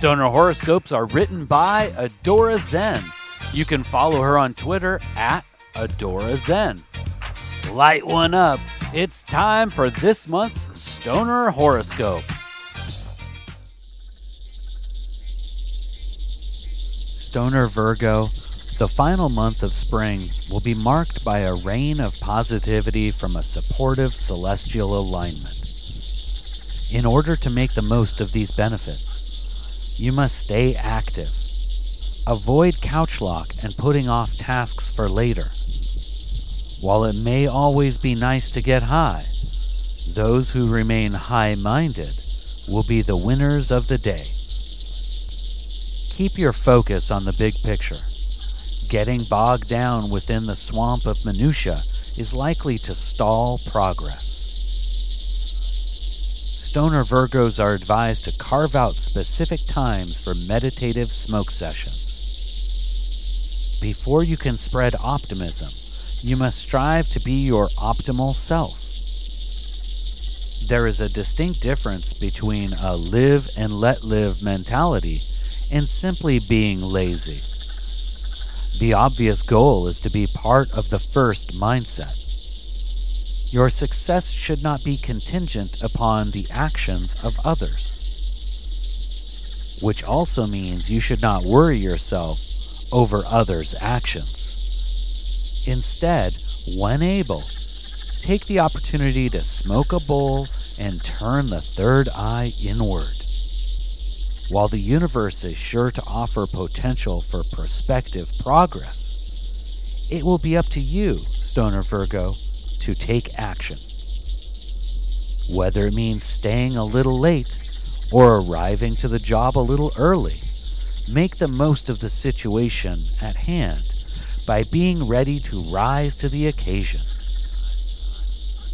Stoner horoscopes are written by Adora Zen. You can follow her on Twitter at Adora Zen. Light one up. It's time for this month's Stoner horoscope. Stoner Virgo, the final month of spring will be marked by a rain of positivity from a supportive celestial alignment. In order to make the most of these benefits, you must stay active. Avoid couch lock and putting off tasks for later. While it may always be nice to get high, those who remain high minded will be the winners of the day. Keep your focus on the big picture. Getting bogged down within the swamp of minutiae is likely to stall progress. Stoner Virgos are advised to carve out specific times for meditative smoke sessions. Before you can spread optimism, you must strive to be your optimal self. There is a distinct difference between a live and let live mentality and simply being lazy. The obvious goal is to be part of the first mindset. Your success should not be contingent upon the actions of others, which also means you should not worry yourself over others' actions. Instead, when able, take the opportunity to smoke a bowl and turn the third eye inward. While the universe is sure to offer potential for prospective progress, it will be up to you, Stoner Virgo, to take action. Whether it means staying a little late or arriving to the job a little early, make the most of the situation at hand by being ready to rise to the occasion.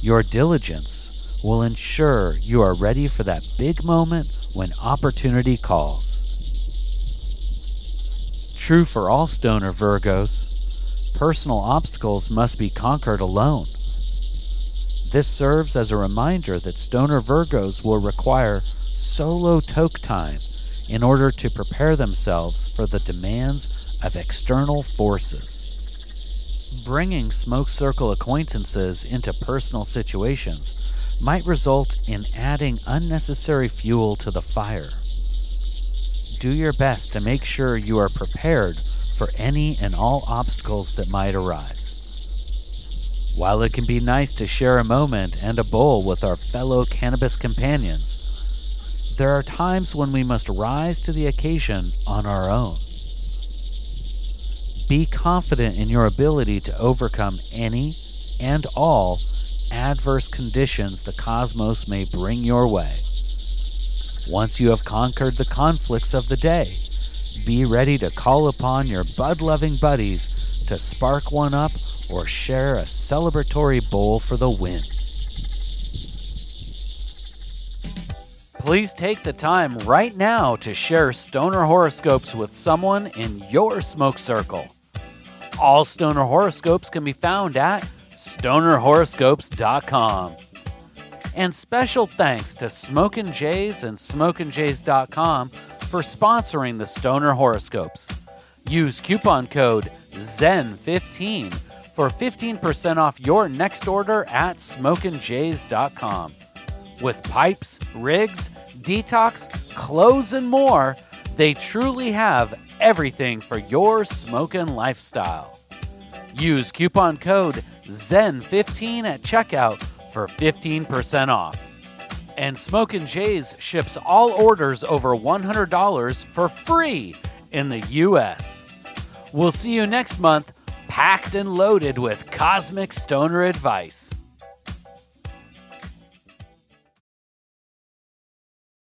Your diligence will ensure you are ready for that big moment when opportunity calls. True for all stoner Virgos, personal obstacles must be conquered alone. This serves as a reminder that stoner Virgos will require solo toke time in order to prepare themselves for the demands of external forces. Bringing smoke circle acquaintances into personal situations might result in adding unnecessary fuel to the fire. Do your best to make sure you are prepared for any and all obstacles that might arise. While it can be nice to share a moment and a bowl with our fellow cannabis companions, there are times when we must rise to the occasion on our own. Be confident in your ability to overcome any and all adverse conditions the cosmos may bring your way. Once you have conquered the conflicts of the day, be ready to call upon your bud loving buddies to spark one up or share a celebratory bowl for the win. Please take the time right now to share stoner horoscopes with someone in your smoke circle. All stoner horoscopes can be found at stonerhoroscopes.com. And special thanks to Smokin' Jays and SmokinJays.com for sponsoring the Stoner Horoscopes. Use coupon code ZEN15 for 15% off your next order at SmokinJays.com. With pipes, rigs, detox, clothes, and more, they truly have everything for your smoking lifestyle. Use coupon code ZEN15 at checkout for 15% off. And Smokin' ships all orders over $100 for free in the US. We'll see you next month, packed and loaded with cosmic stoner advice.